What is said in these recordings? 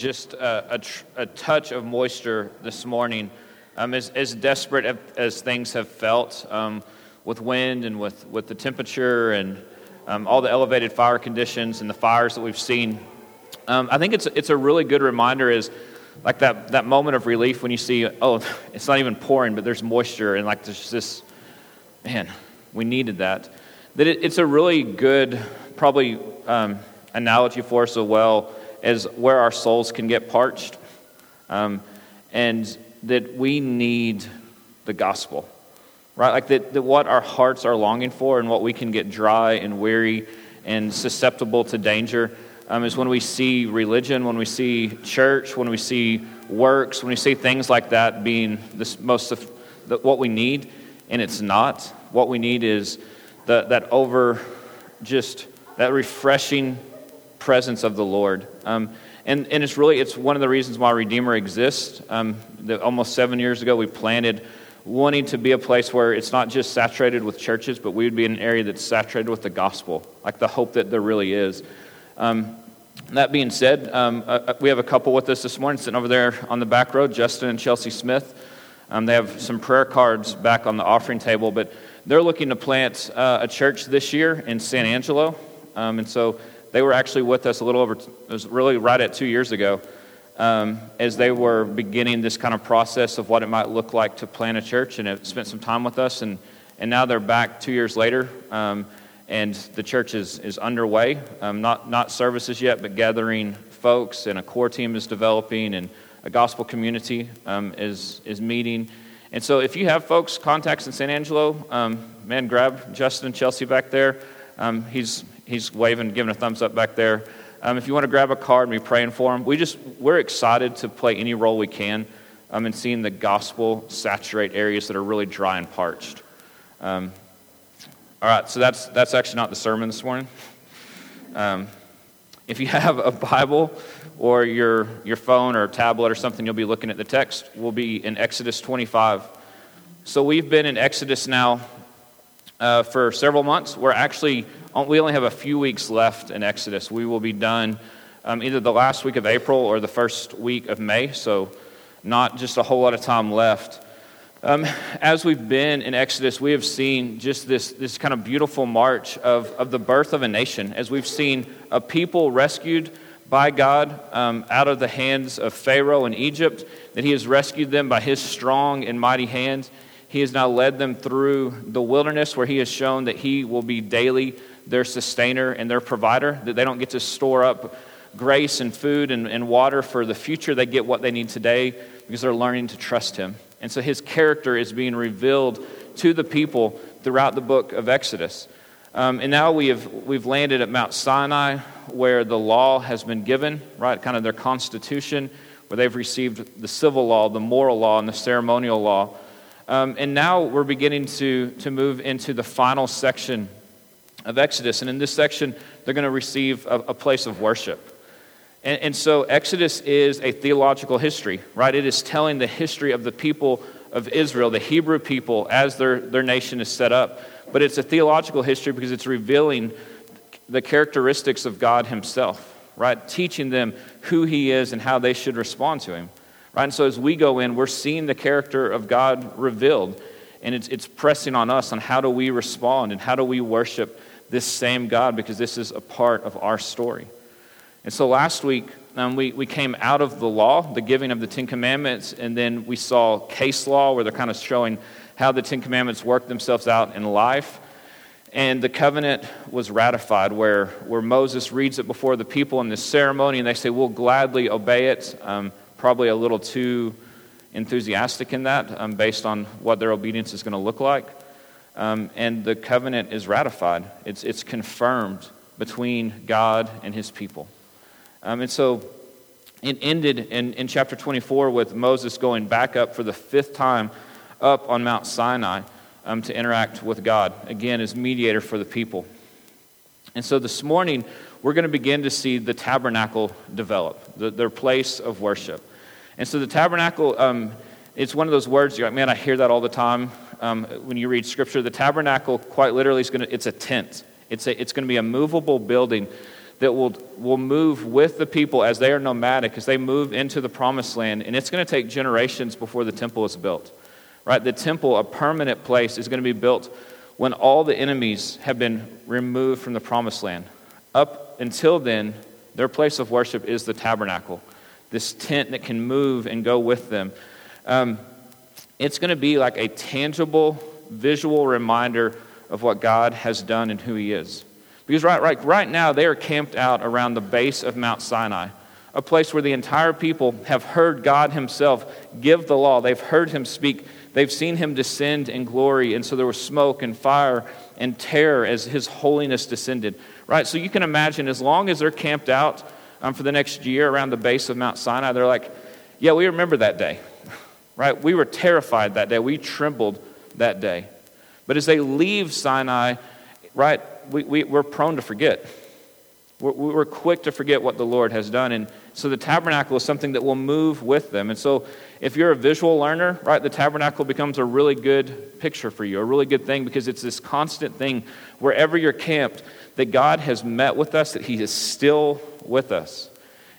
just a, a, tr- a touch of moisture this morning. Um, as, as desperate as things have felt um, with wind and with, with the temperature and um, all the elevated fire conditions and the fires that we've seen, um, I think it's, it's a really good reminder is like that, that moment of relief when you see, oh, it's not even pouring, but there's moisture and like there's this, man, we needed that. That it, it's a really good, probably um, analogy for us as well as where our souls can get parched, um, and that we need the gospel, right? Like that, that what our hearts are longing for and what we can get dry and weary and susceptible to danger um, is when we see religion, when we see church, when we see works, when we see things like that being this most of the, what we need, and it's not. What we need is the, that over, just that refreshing presence of the Lord. Um, and, and it's really, it's one of the reasons why Redeemer exists. Um, almost seven years ago, we planted wanting to be a place where it's not just saturated with churches, but we would be in an area that's saturated with the gospel, like the hope that there really is. Um, that being said, um, uh, uh we have a couple with us this morning sitting over there on the back row, Justin and Chelsea Smith. Um, they have some prayer cards back on the offering table, but they're looking to plant uh, a church this year in San Angelo. Um, and so they were actually with us a little over, it was really right at two years ago, um, as they were beginning this kind of process of what it might look like to plant a church, and have spent some time with us. And, and now they're back two years later, um, and the church is, is underway. Um, not, not services yet, but gathering folks, and a core team is developing, and a gospel community um, is, is meeting. And so if you have folks, contacts in San Angelo, um, man, grab Justin Chelsea back there. Um, he's, he's waving, giving a thumbs up back there. Um, if you want to grab a card and be praying for him, we just, we're excited to play any role we can um, in seeing the gospel saturate areas that are really dry and parched. Um, all right, so that's, that's actually not the sermon this morning. Um, if you have a Bible or your, your phone or tablet or something, you'll be looking at the text. We'll be in Exodus 25. So we've been in Exodus now uh, for several months. We're actually, we only have a few weeks left in Exodus. We will be done um, either the last week of April or the first week of May, so not just a whole lot of time left. Um, as we've been in Exodus, we have seen just this, this kind of beautiful march of, of the birth of a nation, as we've seen a people rescued by God um, out of the hands of Pharaoh in Egypt, that he has rescued them by his strong and mighty hand. He has now led them through the wilderness where He has shown that He will be daily their sustainer and their provider, that they don't get to store up grace and food and, and water for the future. They get what they need today because they're learning to trust Him. And so His character is being revealed to the people throughout the book of Exodus. Um, and now we have, we've landed at Mount Sinai where the law has been given, right? Kind of their constitution, where they've received the civil law, the moral law, and the ceremonial law. Um, and now we're beginning to, to move into the final section of Exodus. And in this section, they're going to receive a, a place of worship. And, and, so Exodus is a theological history, right? It is telling the history of the people of Israel, the Hebrew people, as their, their nation is set up. But it's a theological history because it's revealing the characteristics of God Himself, right? Teaching them who He is and how they should respond to Him. Right? And so as we go in, we're seeing the character of God revealed. And it's, it's pressing on us on how do we respond and how do we worship this same God because this is a part of our story. And so last week, um, we, we came out of the law, the giving of the Ten Commandments, and then we saw case law where they're kind of showing how the Ten Commandments work themselves out in life. And the covenant was ratified, where, where Moses reads it before the people in this ceremony, and they say, We'll gladly obey it. Um, probably a little too enthusiastic in that um, based on what their obedience is going to look like. Um, and the covenant is ratified, it's, it's confirmed between God and his people. Um, and so it ended in, in chapter 24 with Moses going back up for the fifth time up on Mount Sinai um, to interact with God, again, as mediator for the people. And so this morning, we're going to begin to see the tabernacle develop, the, their place of worship. And so the tabernacle, um, it's one of those words, you're like, man, I hear that all the time um, when you read scripture. The tabernacle, quite literally, is going to, it's a tent. It's, a, it's going to be a movable building that will, will move with the people as they are nomadic, as they move into the promised land. And it's going to take generations before the temple is built. Right? The temple, a permanent place, is going to be built when all the enemies have been removed from the promised land. Up until then, their place of worship is the tabernacle, this tent that can move and go with them. Um, it's going to be like a tangible, visual reminder of what God has done and who He is. Because right, right, right now, they are camped out around the base of Mount Sinai, a place where the entire people have heard God Himself give the law. They've heard Him speak. They've seen Him descend in glory. And so there was smoke and fire and terror as His holiness descended. Right? So you can imagine, as long as they're camped out um, for the next year around the base of Mount Sinai, they're like, yeah, we remember that day. Right? We were terrified that day. We trembled that day. But as they leave Sinai, right, we, we, we're prone to forget. We're, we're quick to forget what the Lord has done. And so the tabernacle is something that will move with them. And so if you're a visual learner, right, the tabernacle becomes a really good picture for you, a really good thing because it's this constant thing wherever you're camped that God has met with us, that He is still with us.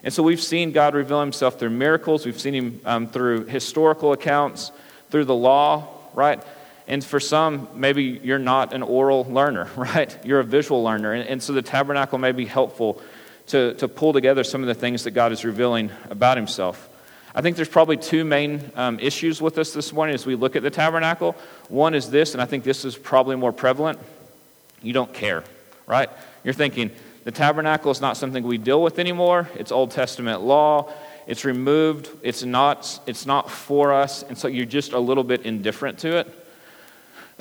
And so we've seen God reveal Himself through miracles, we've seen Him um, through historical accounts, through the law, right? And for some, maybe you're not an oral learner, right? You're a visual learner. And, and so the tabernacle may be helpful to, to pull together some of the things that God is revealing about himself. I think there's probably two main um, issues with us this morning as we look at the tabernacle. One is this, and I think this is probably more prevalent. You don't care, right? You're thinking, the tabernacle is not something we deal with anymore. It's Old Testament law. It's removed. It's not, it's not for us. And so you're just a little bit indifferent to it.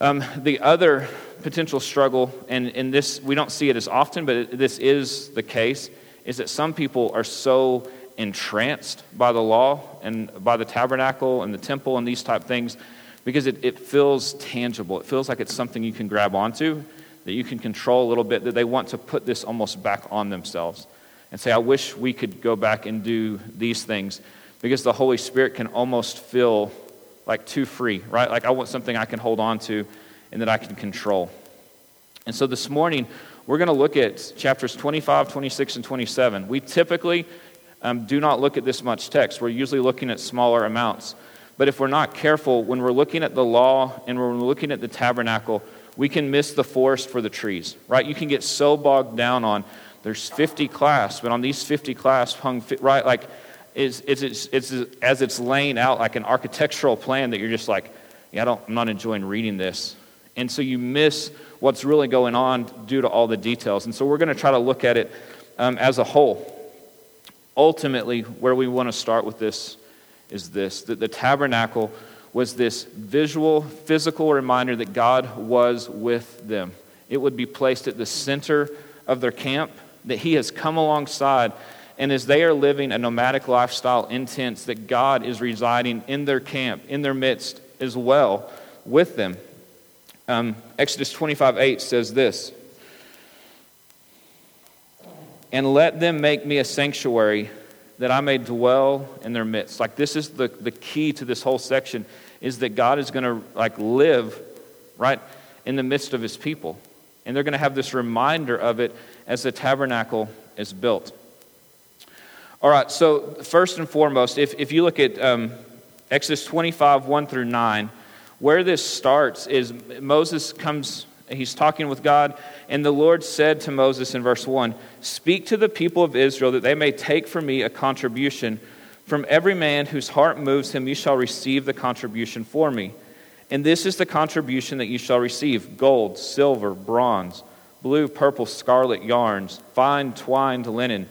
Um, the other potential struggle, and, and this we don't see it as often, but it, this is the case, is that some people are so entranced by the law and by the tabernacle and the temple and these type things because it, it feels tangible. It feels like it's something you can grab onto, that you can control a little bit, that they want to put this almost back on themselves and say, I wish we could go back and do these things because the Holy Spirit can almost feel like too free, right? Like I want something I can hold on to and that I can control. And so this morning, we're going to look at chapters 25, 26, and 27. We typically um, do not look at this much text, we're usually looking at smaller amounts. But if we're not careful, when we're looking at the law and when we're looking at the tabernacle, we can miss the forest for the trees, right? You can get so bogged down on there's 50 clasps, but on these 50 clasps hung, right? Like, it's, is it's, it's as it's laying out like an architectural plan that you're just like, yeah, I don't, I'm not enjoying reading this. And so you miss what's really going on due to all the details. And so we're going to try to look at it um, as a whole. Ultimately, where we want to start with this is this that the tabernacle was this visual, physical reminder that God was with them. It would be placed at the center of their camp, that He has come alongside and as they are living a nomadic lifestyle in tents, that God is residing in their camp, in their midst as well with them. Um, Exodus 25 8 says this And let them make me a sanctuary that I may dwell in their midst. Like, this is the, the key to this whole section is that God is going to like live right in the midst of his people. And they're going to have this reminder of it as the tabernacle is built. All right, so first and foremost, if, if you look at um, Exodus 25, 1 through 9, where this starts is Moses comes, he's talking with God, and the Lord said to Moses in verse 1 Speak to the people of Israel that they may take from me a contribution. From every man whose heart moves him, you shall receive the contribution for me. And this is the contribution that you shall receive gold, silver, bronze, blue, purple, scarlet yarns, fine twined linen,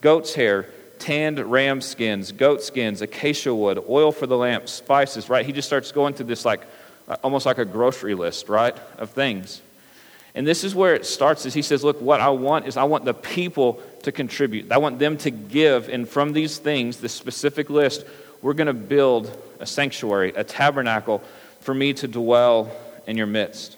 goat's hair tanned ram skins, goat skins, acacia wood, oil for the lamp, spices, right? He just starts going through this like uh, almost like a grocery list, right, of things. And this is where it starts is he says, look, what I want is I want the people to contribute. I want them to give and from these things, this specific list, we're going to build a sanctuary, a tabernacle for me to dwell in your midst.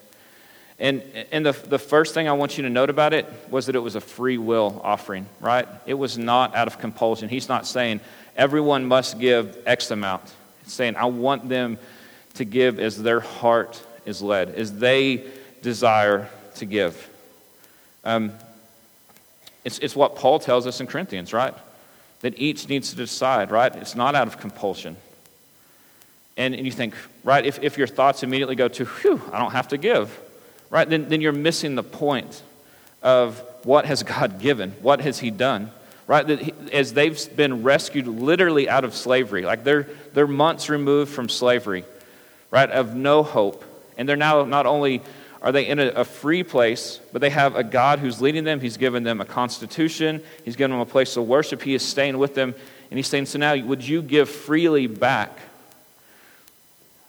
And, and the, the first thing I want you to note about it was that it was a free will offering, right? It was not out of compulsion. He's not saying everyone must give X amount. He's saying, I want them to give as their heart is led, as they desire to give. Um, It's, it's what Paul tells us in Corinthians, right? That each needs to decide, right? It's not out of compulsion. And, and you think, right, if, if your thoughts immediately go to, whew, I don't have to give, right, then, then you're missing the point of what has God given? What has He done? Right? That he, as they've been rescued literally out of slavery, like they're, they're months removed from slavery, right, of no hope. And they're now not only are they in a, a, free place, but they have a God who's leading them. He's given them a constitution, He's given them a place of worship. He is staying with them. And He's saying, So now, would you give freely back?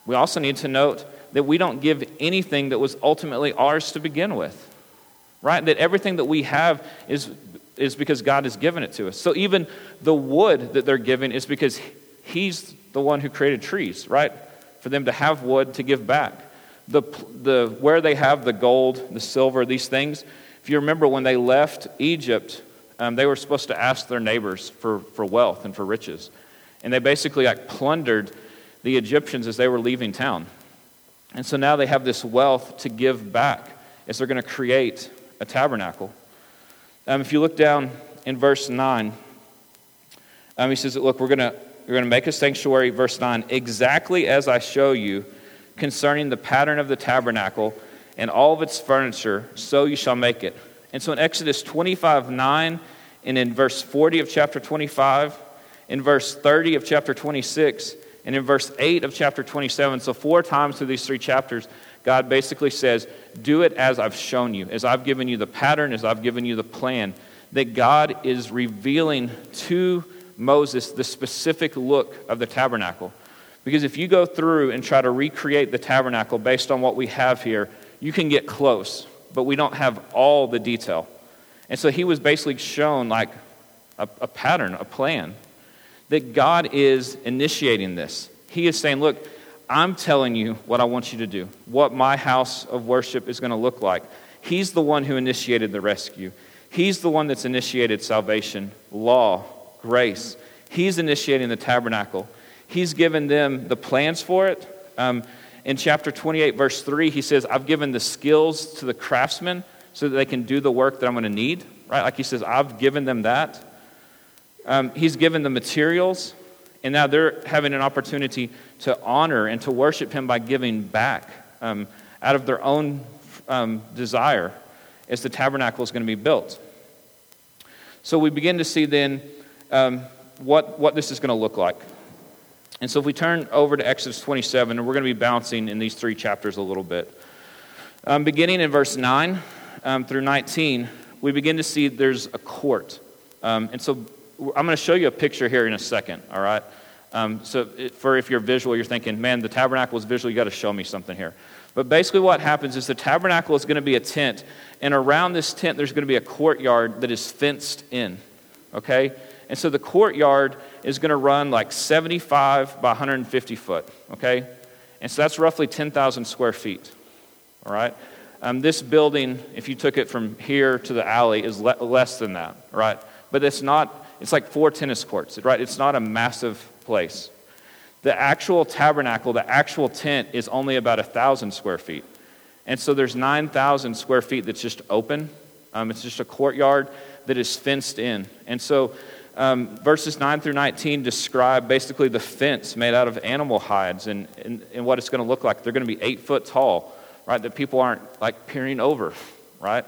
We also need to note that we don't give anything that was ultimately ours to begin with, right? That everything that we have is, is because God has given it to us. So even the wood that they're given is because He's the one who created trees, right? For them to have wood to give back the, the, where they have the gold, the silver, these things, if you remember when they left Egypt, um, they were supposed to ask their neighbors for, for wealth and for riches. And they basically like plundered the Egyptians as they were leaving town. And so now they have this wealth to give back as they're going to create a tabernacle. Um, if you look down in verse 9, um, he says, Look, we're going to we're going to make a sanctuary, verse 9, exactly as I show you concerning the pattern of the tabernacle and all of its furniture, so you shall make it. And so in Exodus 25 9, and in verse 40 of chapter 25, in verse 30 of chapter 26, and in verse 8 of chapter 27, so four times through these three chapters, God basically says, Do it as I've shown you, as I've given you the pattern, as I've given you the plan. That God is revealing to Moses the specific look of the tabernacle. Because if you go through and try to recreate the tabernacle based on what we have here, you can get close, but we don't have all the detail. And so he was basically shown like a, a pattern, a plan, that God is initiating this. He is saying, Look, I'm telling you what I want you to do, what my house of worship is going to look like. He's the one who initiated the rescue. He's the one that's initiated salvation, law, grace. He's initiating the tabernacle. He's given them the plans for it. Um, in chapter 28, verse 3, he says, I've given the skills to the craftsmen so that they can do the work that I'm going to need. Right? Like he says, I've given them that. Um, he's given the materials, and now they're having an opportunity to honor and to worship him by giving back um, out of their own um, desire as the tabernacle is going to be built. So we begin to see then um, what, what this is going to look like. And so if we turn over to Exodus 27, and we're going to be bouncing in these three chapters a little bit. Um, beginning in verse 9 um, through 19, we begin to see there's a court. Um, and so I'm going to show you a picture here in a second, all right? Um, so for if you're visual, you're thinking, man, the tabernacle is visual, you got to show me something here. But basically, what happens is the tabernacle is going to be a tent, and around this tent, there's going to be a courtyard that is fenced in, okay? And so the courtyard is going to run like 75 by 150 foot, okay? And so that's roughly 10,000 square feet, all right? Um, this building, if you took it from here to the alley, is le- less than that, right? But it's not, it's like four tennis courts, right? It's not a massive place. The actual tabernacle, the actual tent, is only about 1,000 square feet. And so there's 9,000 square feet that's just open. Um, it's just a courtyard that is fenced in. And so um, verses 9 through 19 describe basically the fence made out of animal hides and, and, and what it's going to look like. They're going to be eight foot tall, right? That people aren't like peering over, right?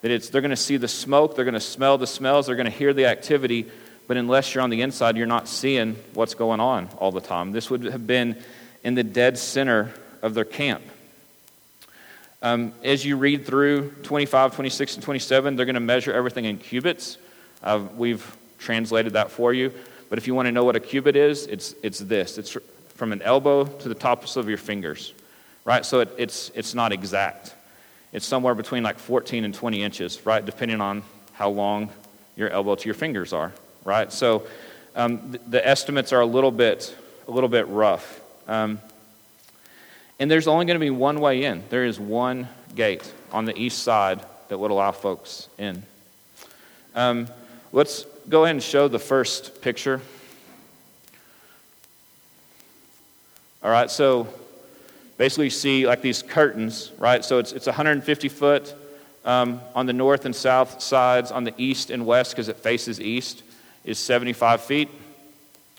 That it's, they're going to see the smoke, they're going to smell the smells, they're going to hear the activity, but unless you're on the inside, you're not seeing what's going on all the time. This would have been in the dead center of their camp. Um, as you read through 25, 26, and 27, they're going to measure everything in cubits. Uh, we've translated that for you. But if you want to know what a cubit is, it's, it's this it's from an elbow to the tops of your fingers, right? So it, it's, it's not exact. It's somewhere between like 14 and 20 inches, right? Depending on how long your elbow to your fingers are, right? So um, the, the, estimates are a little bit, a little bit rough. Um, and there's only going to be one way in. There is one gate on the east side that would allow folks in. Um, let's go ahead and show the first picture. All right, so basically you see like these curtains, right? So it's, it's 150 foot um, on the north and south sides, on the east and west, because it faces east, is 75 feet.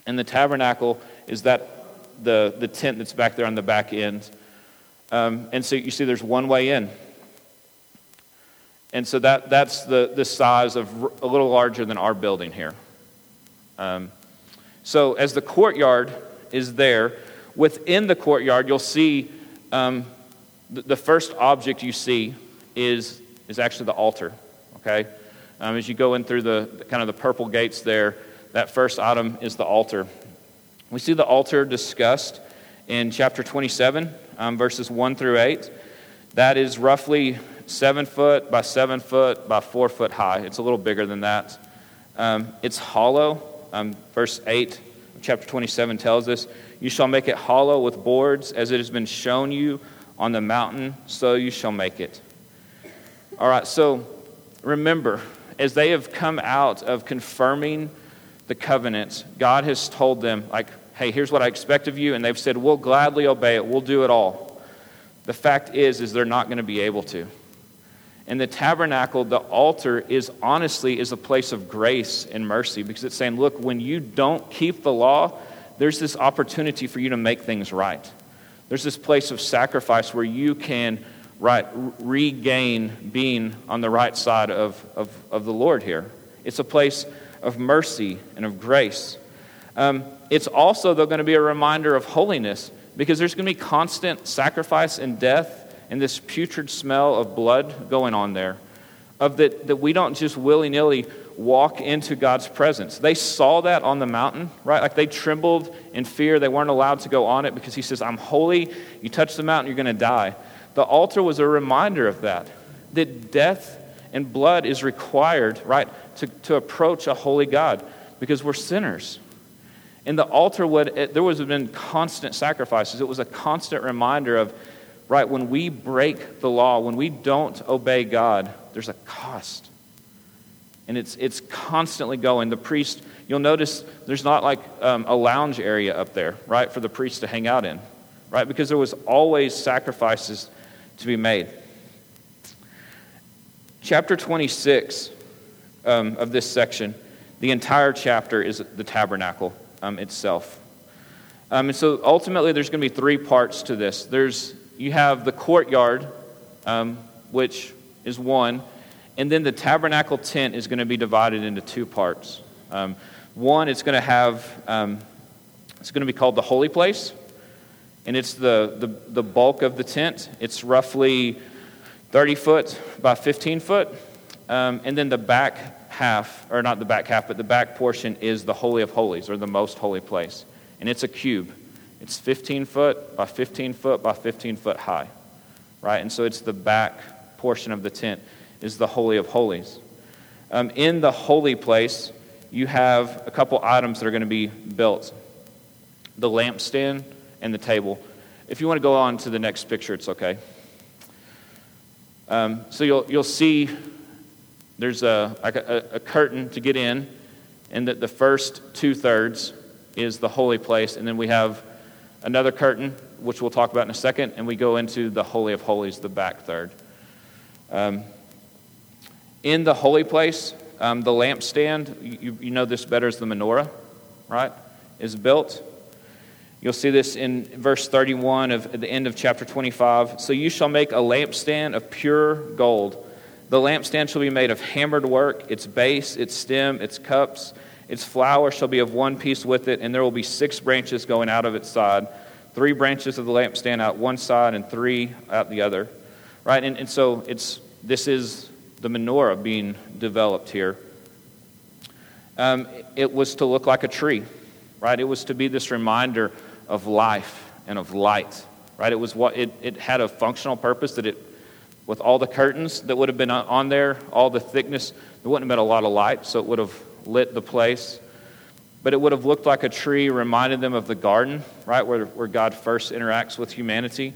And the tabernacle is that the, the tent that's back there on the back end. Um, and so you see there's one way in. And so that, that's the, the size of a little larger than our building here. Um, so as the courtyard is there, within the courtyard, you'll see um, the, the, first object you see is, is actually the altar. Okay? Um, as you go in through the, kind of the purple gates there, that first item is the altar. We see the altar discussed in chapter 27, um, verses 1 through 8. That is roughly seven foot by seven foot by four foot high. It's a little bigger than that. Um, it's hollow. Um, verse 8 chapter 27 tells us You shall make it hollow with boards, as it has been shown you on the mountain, so you shall make it. All right, so remember, as they have come out of confirming the covenant, God has told them, like, hey, here's what I expect of you, and they've said, we'll gladly obey it, we'll do it all. The fact is, is they're not going to be able to. And the tabernacle, the altar, is honestly is a place of grace and mercy because it's saying, look, when you don't keep the law, there's this opportunity for you to make things right. There's this place of sacrifice where you can right, regain being on the right side of, of, of the Lord here. It's a place of mercy and of grace. Um, it's also, though, going to be a reminder of holiness because there's going to be constant sacrifice and death and this putrid smell of blood going on there. Of that, that we don't just willy nilly walk into God's presence. They saw that on the mountain, right? Like they trembled in fear. They weren't allowed to go on it because he says, I'm holy. You touch the mountain, you're going to die. The altar was a reminder of that, that death and blood is required, right, to, to approach a holy God because we're sinners. And the altar would, it, there was been constant sacrifices. It was a constant reminder of right, when we break the law, when we don't obey God, there's a cost. And it's, it's constantly going. The priest, you'll notice there's not like um, a lounge area up there, right, for the priest to hang out in, right? Because there was always sacrifices to be made. Chapter 26 um, of this section, the entire chapter is the tabernacle um, itself. Um, and so ultimately, there's going to be three parts to this. There's you have the courtyard, um, which is one, and then the tabernacle tent is going to be divided into two parts. Um, one, it's going to have, um, it's going to be called the holy place, and it's the, the, the bulk of the tent. It's roughly 30 foot by 15 foot. Um, and then the back half, or not the back half, but the back portion is the Holy of Holies, or the most holy place. And it's a cube. It's 15 foot by 15 foot by 15 foot high, right? And so it's the back portion of the tent is the Holy of Holies. Um, in the holy place, you have a couple items that are going to be built the lampstand and the table. If you want to go on to the next picture, it's okay. Um, so you'll, you'll see there's a, a, a curtain to get in, and that the first two thirds is the holy place, and then we have another curtain, which we'll talk about in a second, and we go into the Holy of Holies, the back third. Um, in the holy place, um, the lampstand, you, you know this better as the menorah, right, is built. You'll see this in verse 31 of at the end of chapter 25. So you shall make a lampstand of pure gold. The lampstand shall be made of hammered work, its base, its stem, its cups its flower shall be of one piece with it, and there will be six branches going out of its side three branches of the lampstand out one side and three out the other. Right? And, and so it's, this is the menorah being developed here. Um, it was to look like a tree, right? It was to be this reminder of life and of light, right? It was what it, it had a functional purpose that it, with all the curtains that would have been on there, all the thickness, there wouldn't have been a lot of light, so it would have lit the place. But it would have looked like a tree, reminded them of the garden, right, where, where God first interacts with humanity.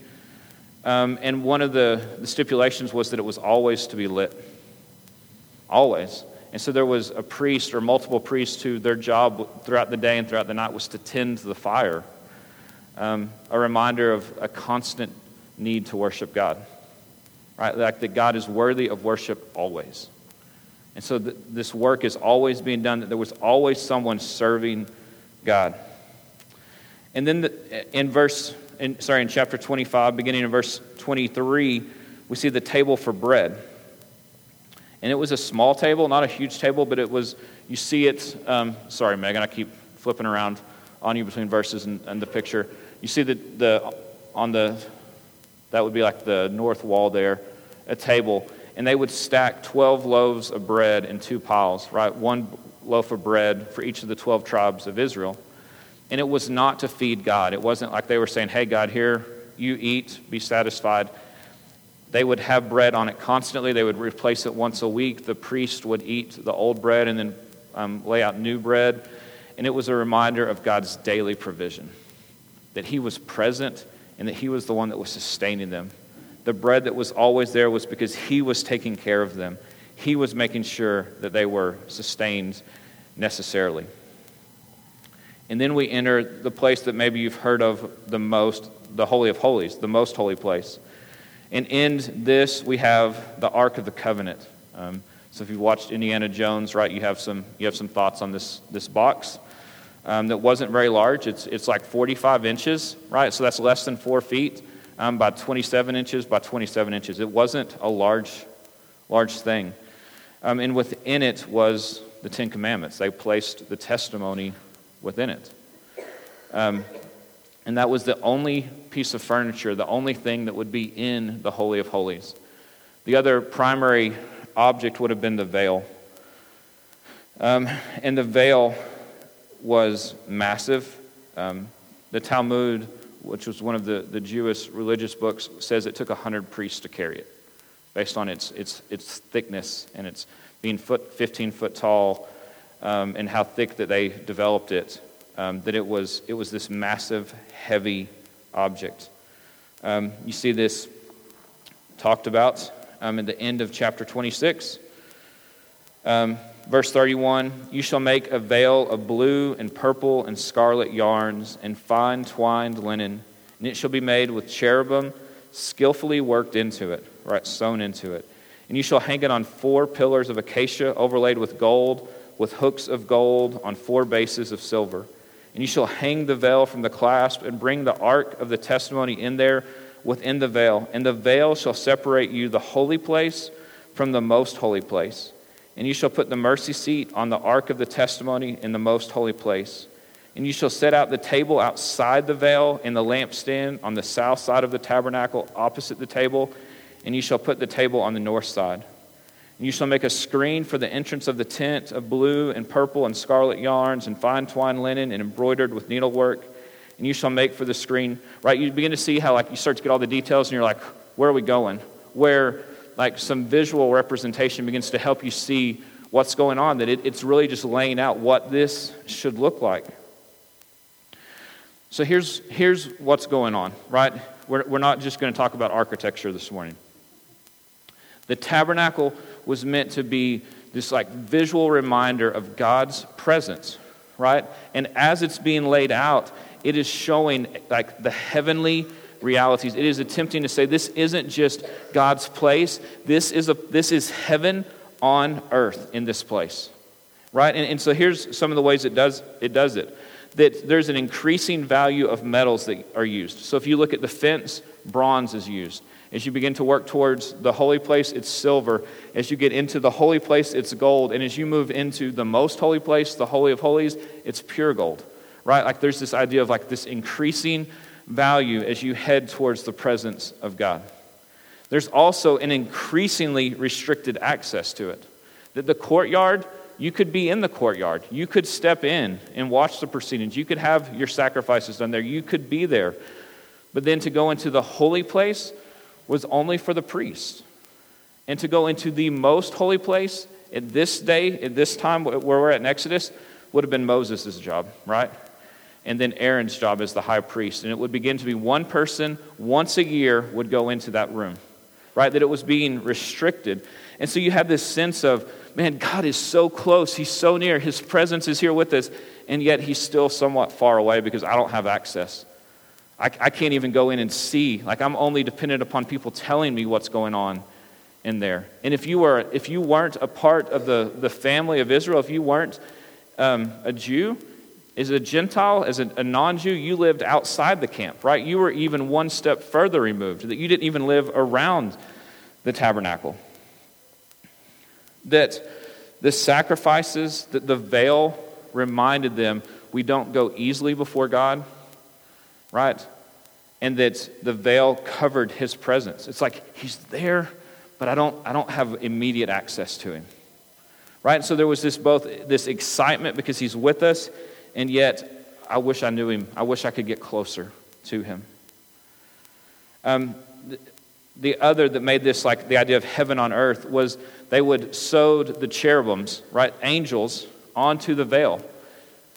Um, and one of the, the stipulations was that it was always to be lit. Always. And so there was a priest or multiple priests who their job throughout the day and throughout the night was to tend the fire. Um, a reminder of a constant need to worship God. right? Like that God is worthy of worship always. And so th- this work is always being done, that there was always someone serving God. And then the, in verse, in, sorry, in chapter 25, beginning in verse 23, we see the table for bread. And it was a small table, not a huge table, but it was, you see it, um, sorry, Megan, I keep flipping around on you between verses and, and the picture. You see the, the, on the, that would be like the north wall there, a table and they would stack 12 loaves of bread in two piles, right? One loaf of bread for each of the 12 tribes of Israel. And it was not to feed God. It wasn't like they were saying, hey, God, here, you eat, be satisfied. They would have bread on it constantly. They would replace it once a week. The priest would eat the old bread and then um, lay out new bread. And it was a reminder of God's daily provision that He was present and that He was the one that was sustaining them the bread that was always there was because He was taking care of them. He was making sure that they were sustained necessarily. And then we enter the place that maybe you've heard of the most, the Holy of Holies, the most holy place. And in this, we have the Ark of the Covenant. Um, so if you've watched Indiana Jones, right, you have some, you have some thoughts on this, this box um, that wasn't very large. It's, it's like 45 inches, right? So that's less than four feet um, by 27 inches by 27 inches. It wasn't a large, large thing. Um, and within it was the Ten Commandments. They placed the testimony within it. Um, and that was the only piece of furniture, the only thing that would be in the Holy of Holies. The other primary object would have been the veil. Um, and the veil was massive. Um, the Talmud which was one of the, the Jewish religious books, says it took 100 priests to carry it, based on its, its, its thickness and its being foot, 15 foot tall um, and how thick that they developed it, um, that it was, it was this massive, heavy object. Um, you see this talked about um, at the end of chapter 26. Verse 31 You shall make a veil of blue and purple and scarlet yarns and fine twined linen, and it shall be made with cherubim skillfully worked into it, right, sewn into it. And you shall hang it on four pillars of acacia overlaid with gold, with hooks of gold on four bases of silver. And you shall hang the veil from the clasp and bring the ark of the testimony in there within the veil. And the veil shall separate you, the holy place, from the most holy place. And you shall put the mercy seat on the ark of the testimony in the most holy place. And you shall set out the table outside the veil in the lampstand on the south side of the tabernacle, opposite the table. And you shall put the table on the north side. And you shall make a screen for the entrance of the tent of blue and purple and scarlet yarns and fine twined linen and embroidered with needlework. And you shall make for the screen, right? You begin to see how, like, you start to get all the details and you're like, where are we going? Where like some visual representation begins to help you see what's going on, that it, it's really just laying out what this should look like. So here's, here's what's going on, right? We're, we're not just going to talk about architecture this morning. The tabernacle was meant to be this like visual reminder of God's presence, right? And as it's being laid out, it is showing like the heavenly realities. It is attempting to say this isn't just God's place, this is, a, this is heaven on earth in this place. Right? And, and so here's some of the ways it does it. Does it. That there's an increasing value of metals that are used. So if you look at the fence, bronze is used. As you begin to work towards the holy place, it's silver. As you get into the holy place, it's gold. And as you move into the most holy place, the Holy of Holies, it's pure gold. Right? Like there's this idea of like this increasing value as you head towards the presence of God. There's also an increasingly restricted access to it. That the courtyard, you could be in the courtyard. You could step in and watch the proceedings. You could have your sacrifices done there. You could be there. But then to go into the holy place was only for the priest. And to go into the most holy place at this day, at this time where we're at in Exodus, would have been Moses' job, right? And then Aaron's job as the high priest. And it would begin to be one person once a year would go into that room, right? That it was being restricted. And so you have this sense of, man, God is so close. He's so near. His presence is here with us. And yet he's still somewhat far away because I don't have access. I, I can't even go in and see. Like I'm only dependent upon people telling me what's going on in there. And if you, were, if you weren't a part of the, the family of Israel, if you weren't um, a Jew, as a Gentile, as a, a non Jew, you lived outside the camp, right? You were even one step further removed, that you didn't even live around the tabernacle. That the sacrifices, that the veil reminded them we don't go easily before God, right? And that the veil covered his presence. It's like he's there, but I don't, I don't have immediate access to him. Right? So there was this both this excitement because he's with us, and yet I wish I knew him. I wish I could get closer to him. Um, the, the other that made this like the idea of heaven on earth was they would sewed the cherubims, right, angels, onto the veil.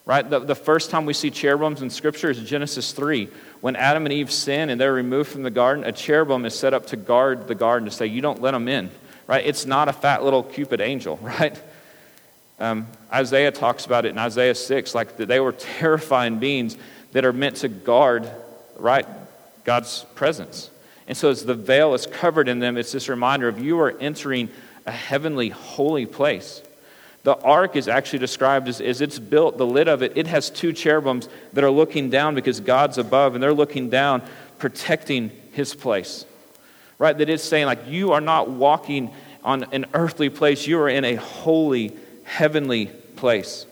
Right? The, the first time we see cherubims in Scripture is Genesis 3. When Adam and Eve sin and they're removed from the garden, a cherubim is set up to guard the garden to say, You don't let them in. Right? It's not a fat little Cupid angel, right? Um, Isaiah talks about it in Isaiah 6, like they were terrifying beings that are meant to guard, right, God's presence. And so as the veil is covered in them, it's this reminder of you are entering a heavenly, holy place. The ark is actually described as, as it's built, the lid of it, it has two cherubims that are looking down because God's above, and they're looking down, protecting his place. Right? That it's saying, like, you are not walking on an earthly place, you are in a holy, heavenly place.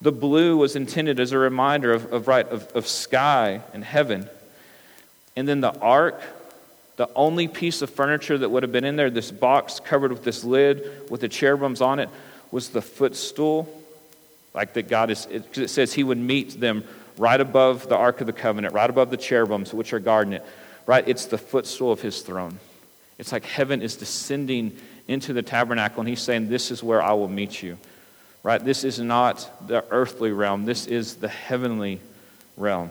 The blue was intended as a reminder of, of right, of, of sky and heaven. And then the ark, the only piece of furniture that would have been in there, this box covered with this lid with the cherubims on it, was the footstool. Like that God is, because it, it says he would meet them right above the Ark of the Covenant, right above the cherubims, which are guarding it. Right? It's the footstool of his throne. It's like heaven is descending into the tabernacle, and he's saying, This is where I will meet you. Right? This is not the earthly realm, this is the heavenly realm.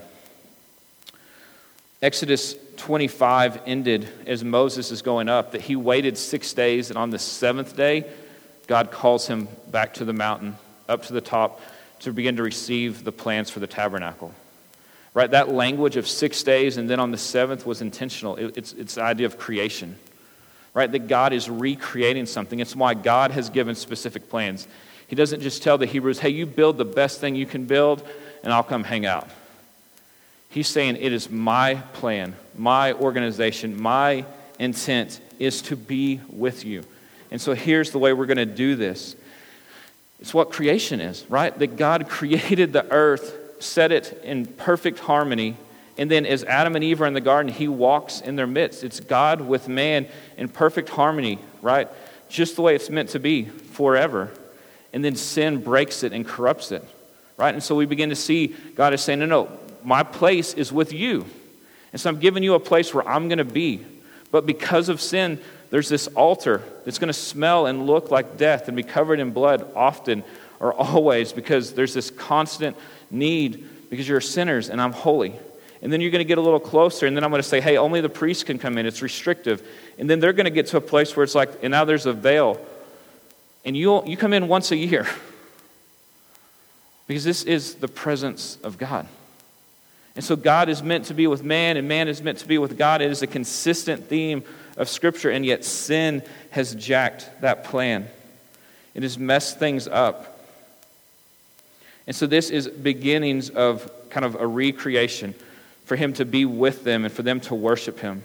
Exodus 25 ended as Moses is going up, that he waited six days, and on the seventh day, God calls him back to the mountain, up to the top, to begin to receive the plans for the tabernacle. Right? That language of six days and then on the seventh was intentional. It, it's, it's the idea of creation. Right? That God is recreating something. It's why God has given specific plans. He doesn't just tell the Hebrews, hey, you build the best thing you can build, and I'll come hang out. He's saying, It is my plan, my organization, my intent is to be with you. And so here's the way we're going to do this it's what creation is, right? That God created the earth, set it in perfect harmony. And then, as Adam and Eve are in the garden, he walks in their midst. It's God with man in perfect harmony, right? Just the way it's meant to be forever. And then sin breaks it and corrupts it, right? And so we begin to see God is saying, No, no, my place is with you. And so I'm giving you a place where I'm going to be. But because of sin, there's this altar that's going to smell and look like death and be covered in blood often or always because there's this constant need because you're sinners and I'm holy. And then you're going to get a little closer, and then I'm going to say, hey, only the priest can come in. It's restrictive. And then they're going to get to a place where it's like, and now there's a veil. And you you come in once a year because this is the presence of God. And so God is meant to be with man, and man is meant to be with God. It is a consistent theme of Scripture, and yet sin has jacked that plan. It has messed things up. And so this is beginnings of kind of a recreation for him to be with them and for them to worship him.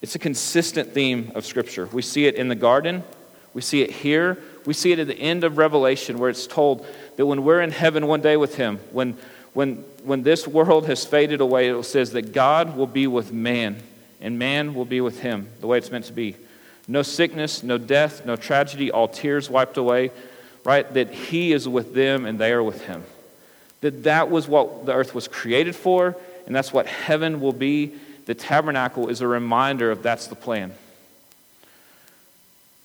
It's a consistent theme of Scripture. We see it in the garden, we see it here, we see it at the end of Revelation where it's told that when we're in heaven one day with him, when when, when this world has faded away, it says that God will be with man, and man will be with him, the way it's meant to be. No sickness, no death, no tragedy, all tears wiped away, right? That he is with them and they are with him. That that was what the earth was created for, and that's what heaven will be. The tabernacle is a reminder of that's the plan.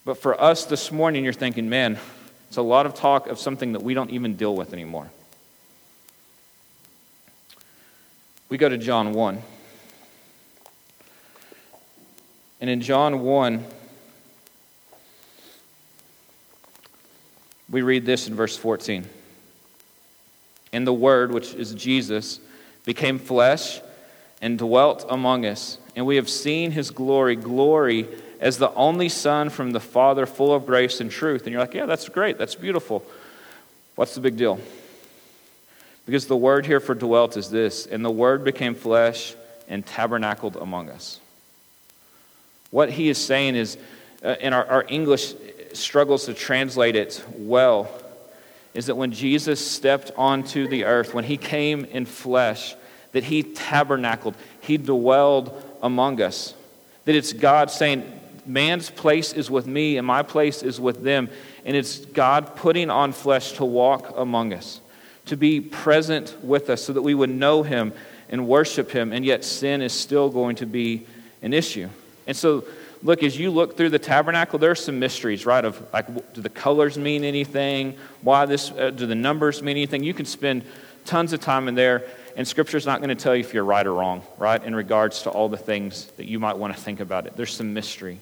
But for us this morning, you're thinking, man, it's a lot of talk of something that we don't even deal with anymore. We go to John 1. And in John 1, we read this in verse 14. And the Word, which is Jesus, became flesh and dwelt among us. And we have seen his glory, glory as the only Son from the Father, full of grace and truth. And you're like, yeah, that's great. That's beautiful. What's the big deal? Because the word here for dwelt is this, and the word became flesh and tabernacled among us. What he is saying is, uh, and our, our English struggles to translate it well, is that when Jesus stepped onto the earth, when he came in flesh, that he tabernacled, he dwelled among us. That it's God saying, man's place is with me and my place is with them. And it's God putting on flesh to walk among us, to be present with us so that we would know him and worship him, and yet sin is still going to be an issue. And so, look, as you look through the tabernacle, there are some mysteries, right? Of like, do the colors mean anything? Why this? Uh, do the numbers mean anything? You can spend tons of time in there, and Scripture's not going to tell you if you're right or wrong, right? In regards to all the things that you might want to think about it. There's some mystery.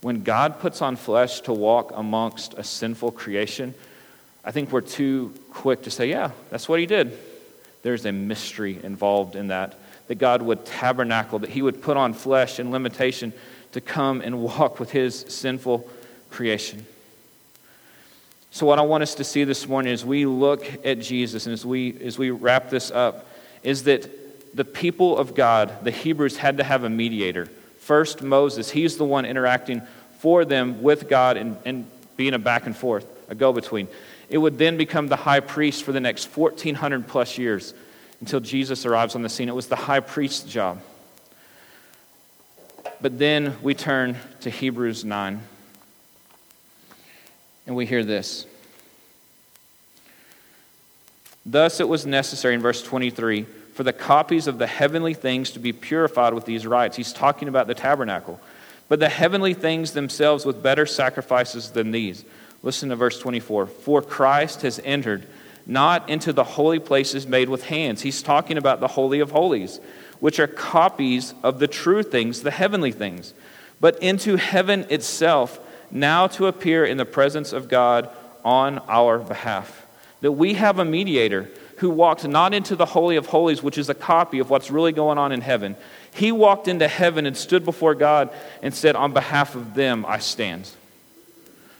When God puts on flesh to walk amongst a sinful creation, I think we're too quick to say, yeah, that's what he did. There's a mystery involved in that. That God would tabernacle, that he would put on flesh and limitation to come and walk with his sinful creation. So, what I want us to see this morning as we look at Jesus and as we, as we wrap this up is that the people of God, the Hebrews, had to have a mediator. First, Moses, he's the one interacting for them with God and, and being a back and forth, a go between. It would then become the high priest for the next 1,400 plus years until Jesus arrives on the scene. It was the high priest's job. But then we turn to Hebrews 9. And we hear this. Thus it was necessary in verse 23 for the copies of the heavenly things to be purified with these rites. He's talking about the tabernacle. But the heavenly things themselves with better sacrifices than these. Listen to verse 24. For Christ has entered not into the holy places made with hands. He's talking about the Holy of Holies, which are copies of the true things, the heavenly things, but into heaven itself now to appear in the presence of God on our behalf. That we have a mediator who walked not into the Holy of Holies, which is a copy of what's really going on in heaven. He walked into heaven and stood before God and said, On behalf of them, I stand.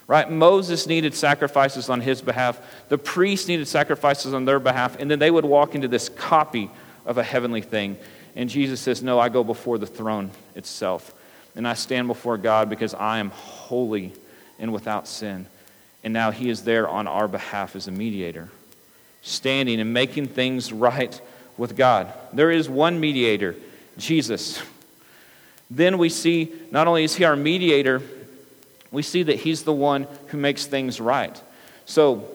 Right? Moses needed sacrifices on his behalf. The priests needed sacrifices on their behalf. And then they would walk into this copy of a heavenly thing. And Jesus says, No, I go before the throne itself. And I stand before God because I am holy and without sin. And now he is there on our behalf as a mediator, standing and making things right with God. There is one mediator, Jesus. Then we see not only is he our mediator, we see that he's the one who makes things right. So,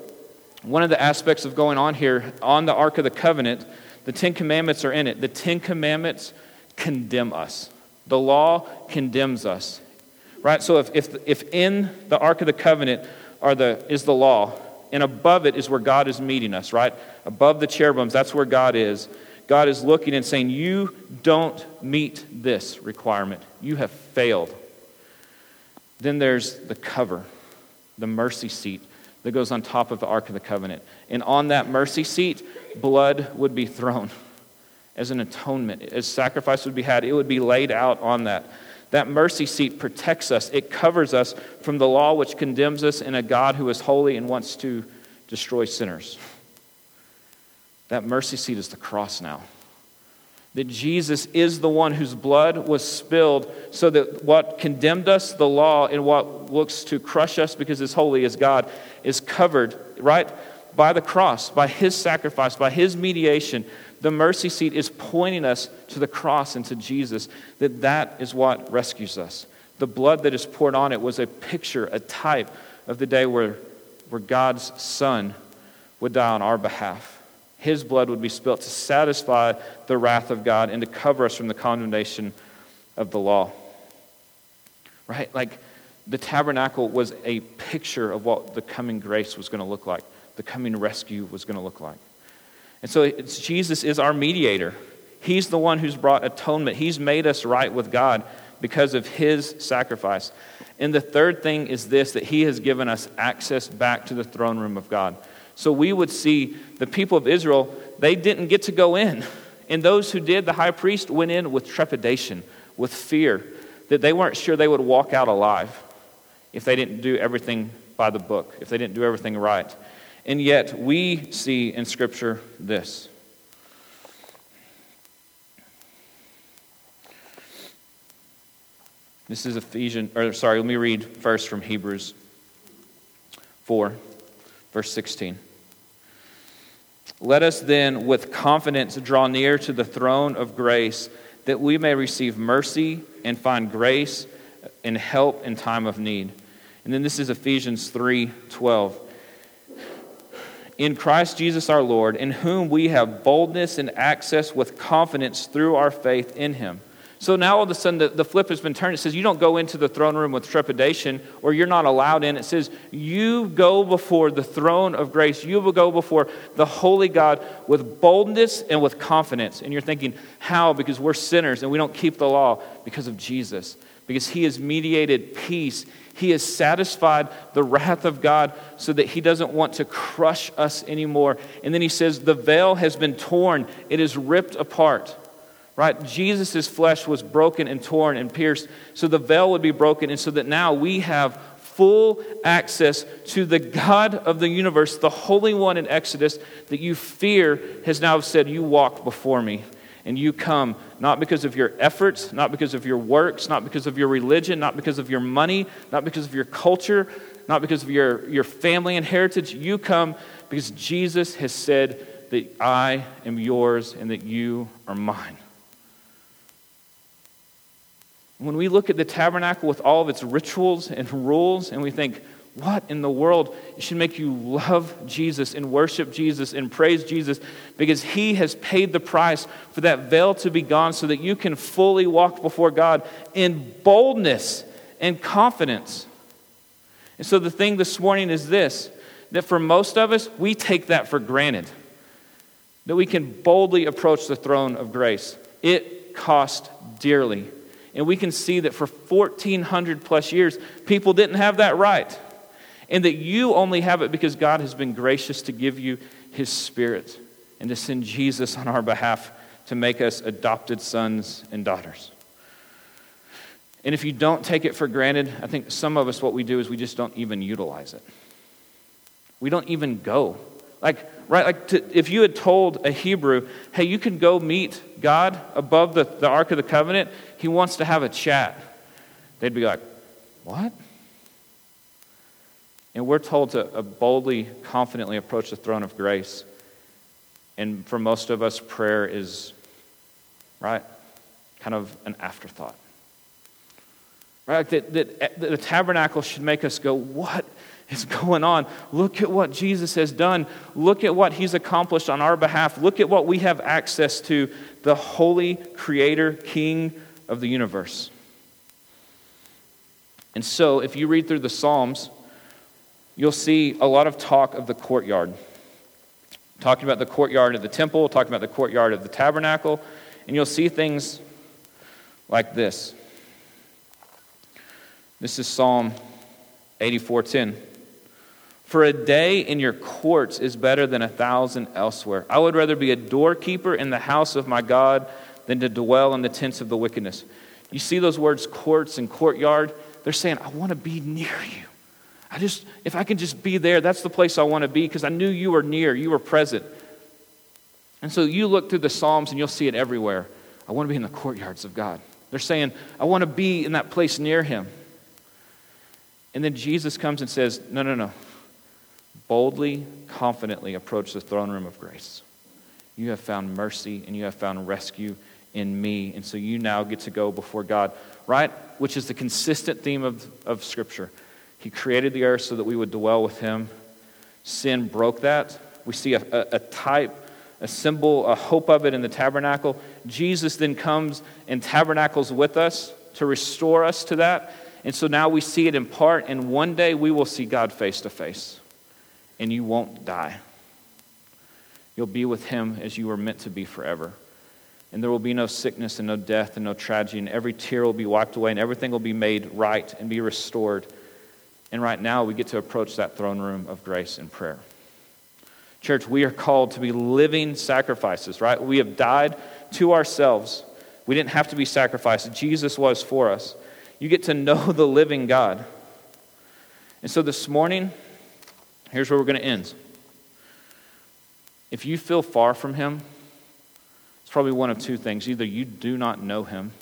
one of the aspects of going on here on the Ark of the Covenant, the Ten Commandments are in it. The Ten Commandments condemn us. The law condemns us. Right? So if, if, if in the Ark of the Covenant are the, is the law, and above it is where God is meeting us, right? Above the cherubims, that's where God is. God is looking and saying, You don't meet this requirement. You have failed. Then there's the cover, the mercy seat that goes on top of the Ark of the Covenant. And on that mercy seat, blood would be thrown as an atonement, as sacrifice would be had. It would be laid out on that. That mercy seat protects us, it covers us from the law which condemns us in a God who is holy and wants to destroy sinners. That mercy seat is the cross now that Jesus is the one whose blood was spilled so that what condemned us, the law, and what looks to crush us because it's holy as God, is covered, right, by the cross, by his sacrifice, by his mediation. The mercy seat is pointing us to the cross and to Jesus, that that is what rescues us. The blood that is poured on it was a picture, a type of the day where, where God's Son would die on our behalf. His blood would be spilt to satisfy the wrath of God and to cover us from the condemnation of the law. Right? Like the tabernacle was a picture of what the coming grace was going to look like, the coming rescue was going to look like. And so Jesus is our mediator. He's the one who's brought atonement. He's made us right with God because of his sacrifice. And the third thing is this that he has given us access back to the throne room of God. So we would see the people of Israel, they didn't get to go in. And those who did, the high priest went in with trepidation, with fear, that they weren't sure they would walk out alive if they didn't do everything by the book, if they didn't do everything right. And yet, we see in Scripture this. This is Ephesians, or sorry, let me read first from Hebrews 4, verse 16. Let us then with confidence draw near to the throne of grace that we may receive mercy and find grace and help in time of need. And then this is Ephesians 3 12. In Christ Jesus our Lord, in whom we have boldness and access with confidence through our faith in him. So now all of a sudden the, the, flip has been turned. It says you don't go into the throne room with trepidation or you're not allowed in. It says you go before the throne of grace. You will go before the holy God with boldness and with confidence. And you're thinking, how? Because we're sinners and we don't keep the law because of Jesus. Because he has mediated peace. He has satisfied the wrath of God so that he doesn't want to crush us anymore. And then he says, the veil has been torn, it is ripped apart right? Jesus' flesh was broken and torn and pierced, so the veil would be broken, and so that now we have full access to the God of the universe, the Holy One in Exodus that you fear has now said, You walk before me. And you come not because of your efforts, not because of your works, not because of your religion, not because of your money, not because of your culture, not because of your, your family and heritage. You come because Jesus has said that I am yours and that you are mine. When we look at the tabernacle with all of its rituals and rules, and we think, what in the world? It should make you love Jesus and worship Jesus and praise Jesus because he has paid the price for that veil to be gone so that you can fully walk before God in boldness and confidence. And so the thing this morning is this that for most of us, we take that for granted. That we can boldly approach the throne of grace. It cost dearly. And we can see that for 1400 plus years, people didn't have that right. And that you only have it because God has been gracious to give you his spirit and to send Jesus on our behalf to make us adopted sons and daughters. And if you don't take it for granted, I think some of us, what we do is we just don't even utilize it. We don't even go. Like, right, like to, if you had told a Hebrew, hey, you can go meet God above the, the Ark of the Covenant, he wants to have a chat. They'd be like, What? And we're told to uh, boldly, confidently approach the throne of grace. And for most of us, prayer is, right, kind of an afterthought. Right? That, that, that the tabernacle should make us go, What is going on? Look at what Jesus has done. Look at what he's accomplished on our behalf. Look at what we have access to the holy creator, king of the universe. And so, if you read through the Psalms, you'll see a lot of talk of the courtyard. Talking about the courtyard of the temple, talking about the courtyard of the tabernacle, and you'll see things like this. This is Psalm 84:10. For a day in your courts is better than a thousand elsewhere. I would rather be a doorkeeper in the house of my God than to dwell in the tents of the wickedness. You see those words, courts and courtyard? They're saying, I want to be near you. I just, if I can just be there, that's the place I want to be because I knew you were near, you were present. And so you look through the Psalms and you'll see it everywhere. I want to be in the courtyards of God. They're saying, I want to be in that place near Him. And then Jesus comes and says, No, no, no. Boldly, confidently approach the throne room of grace. You have found mercy and you have found rescue in me. And so you now get to go before God, right? Which is the consistent theme of, of Scripture. He created the earth so that we would dwell with Him. Sin broke that. We see a, a, a type, a symbol, a hope of it in the tabernacle. Jesus then comes and tabernacles with us to restore us to that. And so now we see it in part, and one day we will see God face to face, and you won't die. You'll be with Him as you were meant to be forever and there will be no sickness and no death and no tragedy, and every tear will be wiped away, and everything will be made right and be restored. And right now, we get to approach that throne room of grace and prayer. Church, we are called to be living sacrifices, right? We have died to ourselves. We didn't have to be sacrificed. Jesus was for us. You get to know the living God. And so this morning, here's where we're going to end. If you feel far from Him, it's probably one of two things. Either you do not know Him,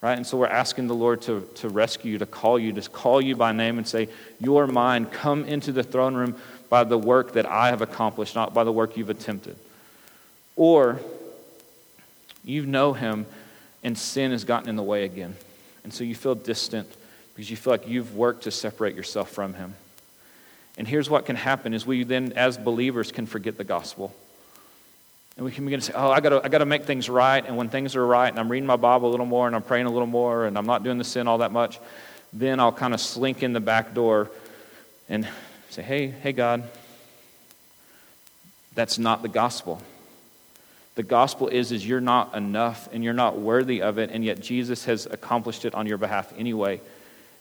right? And so we're asking the Lord to, to rescue you, to call you, to call you by name and say, You are mine. Come into the throne room by the work that I have accomplished, not by the work you've attempted. Or you know Him and sin has gotten in the way again. And so you feel distant because you feel like you've worked to separate yourself from Him. And here's what can happen is we then, as believers, can forget the gospel. And we can begin to say, oh, I got I to make things right. And when things are right and I'm reading my Bible a little more and I'm praying a little more and I'm not doing the sin all that much, then I'll kind of slink in the back door and say, hey, hey, God, that's not the gospel. The gospel is, is you're not enough and you're not worthy of it, and yet Jesus has accomplished it on your behalf anyway.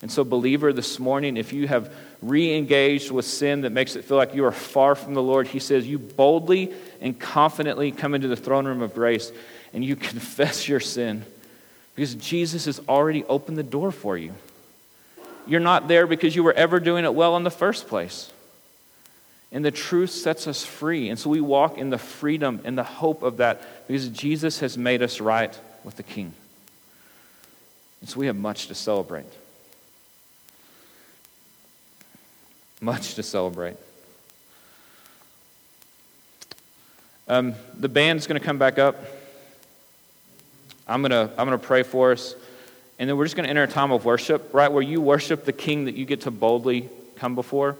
And so, believer, this morning, if you have re engaged with sin that makes it feel like you are far from the Lord, he says, you boldly and confidently come into the throne room of grace and you confess your sin because Jesus has already opened the door for you. You're not there because you were ever doing it well in the first place. And the truth sets us free. And so we walk in the freedom and the hope of that because Jesus has made us right with the King. And so we have much to celebrate. Much to celebrate. Um, the band's going to come back up. I'm going to I'm going to pray for us. And then we're just going to enter a time of worship, right? Where you worship the King that you get to boldly come before.